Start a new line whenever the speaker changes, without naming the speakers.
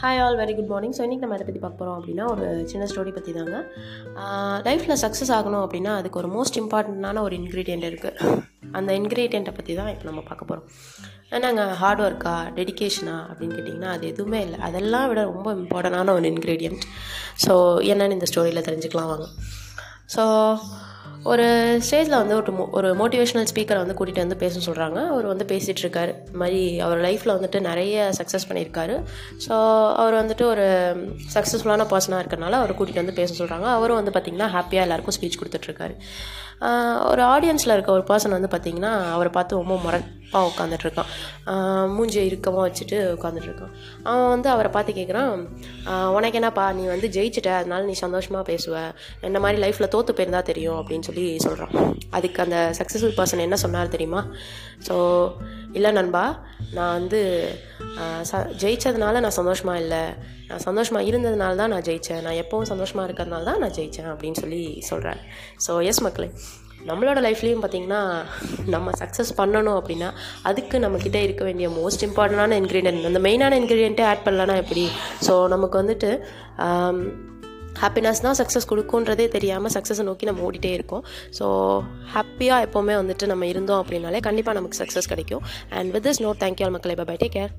Hi all very good morning so இன்றைக்கி நம்ம எதை பற்றி பார்க்க போகிறோம் அப்படின்னா ஒரு சின்ன ஸ்டோரி பற்றி தாங்க. லைஃப்பில் சக்ஸஸ் ஆகணும் அப்படின்னா அதுக்கு ஒரு மோஸ்ட் இம்பார்ட்டண்ட்டான ஒரு இன்க்ரீடியண்ட் இருக்குது அந்த இன்க்ரீடியண்ட்டை பற்றி தான் இப்போ நம்ம பார்க்க போகிறோம் என்னங்க ஹார்ட் ஒர்க்கா டெடிக்கேஷனா அப்படின்னு கேட்டிங்கன்னா அது எதுவுமே இல்லை. அதெல்லாம் விட ரொம்ப இம்பார்ட்டண்ட்டான ஒரு இன்க்ரீடியண்ட் ஸோ என்னென்னு இந்த ஸ்டோரியில் தெரிஞ்சுக்கலாம் வாங்க. ஸோ ஒரு ஸ்டேஜில் வந்து ஒரு மோ ஒரு மோட்டிவேஷ்னல் ஸ்பீக்கரை வந்து கூட்டிகிட்டு வந்து பேச சொல்கிறாங்க அவர் வந்து பேசிகிட்ருக்கார் இந்த மாதிரி அவர் லைஃப்பில் வந்துட்டு நிறைய சக்ஸஸ் பண்ணியிருக்காரு. ஸோ அவர் வந்துட்டு ஒரு சக்ஸஸ்ஃபுல்லான பர்சனாக இருக்கிறனால அவர் கூட்டிகிட்டு வந்து பேச சொல்கிறாங்க அவரும் வந்து பார்த்திங்கன்னா ஹாப்பியாக எல்லாருக்கும் ஸ்பீச் கொடுத்துட்ருக்காரு ஒரு ஆடியன்ஸில் இருக்க ஒரு பர்சன் வந்து பார்த்திங்கன்னா அவரை பார்த்து ரொம்ப அப்பா உட்காந்துட்ருக்கான் மூஞ்சி இறுக்கமாக வச்சுட்டு உட்காந்துட்ருக்கான் அவன் வந்து அவரை பார்த்து கேட்குறான் உனக்கு என்னப்பா நீ வந்து ஜெயிச்சிட்ட அதனால நீ சந்தோஷமாக பேசுவ. என்ன மாதிரி லைஃப்பில் தோற்று போயிருந்தா தெரியும் அப்படின்னு சொல்லி சொல்கிறான் அதுக்கு அந்த சக்ஸஸ்ஃபுல் பர்சன் என்ன சொன்னார் தெரியுமா? ஸோ இல்லை நண்பா நான் வந்து ச ஜெயிச்சதுனால நான் சந்தோஷமாக இல்லை. நான் சந்தோஷமாக இருந்ததுனால தான் நான் ஜெயித்தேன் நான் எப்போவும் சந்தோஷமாக இருக்கிறதுனால தான் நான் ஜெயித்தேன் அப்படின்னு சொல்லி சொல்கிறேன் ஸோ எஸ் மக்களே. நம்மளோட லைஃப்லேயும் பார்த்திங்கன்னா நம்ம சக்ஸஸ் பண்ணணும் அப்படின்னா அதுக்கு நம்மக்கிட்ட இருக்க வேண்டிய மோஸ்ட் இம்பார்ட்டண்டான இன்க்ரீடியன்ட் அந்த மெயினான இன்க்ரீடியண்ட்டே ஆட் பண்ணலன்னா எப்படி? ஸோ நமக்கு வந்துட்டு ஹாப்பினஸ் தான் சக்ஸஸ் கொடுக்குன்றதே தெரியாமல் சக்ஸஸை நோக்கி நம்ம ஓடிட்டே இருக்கோம். ஸோ ஹாப்பியாக எப்போவுமே வந்துட்டு நம்ம இருந்தோம் அப்படின்னாலே கண்டிப்பாக நமக்கு சக்ஸஸ் கிடைக்கும். And with this note thank you all மக்களை. Bye take care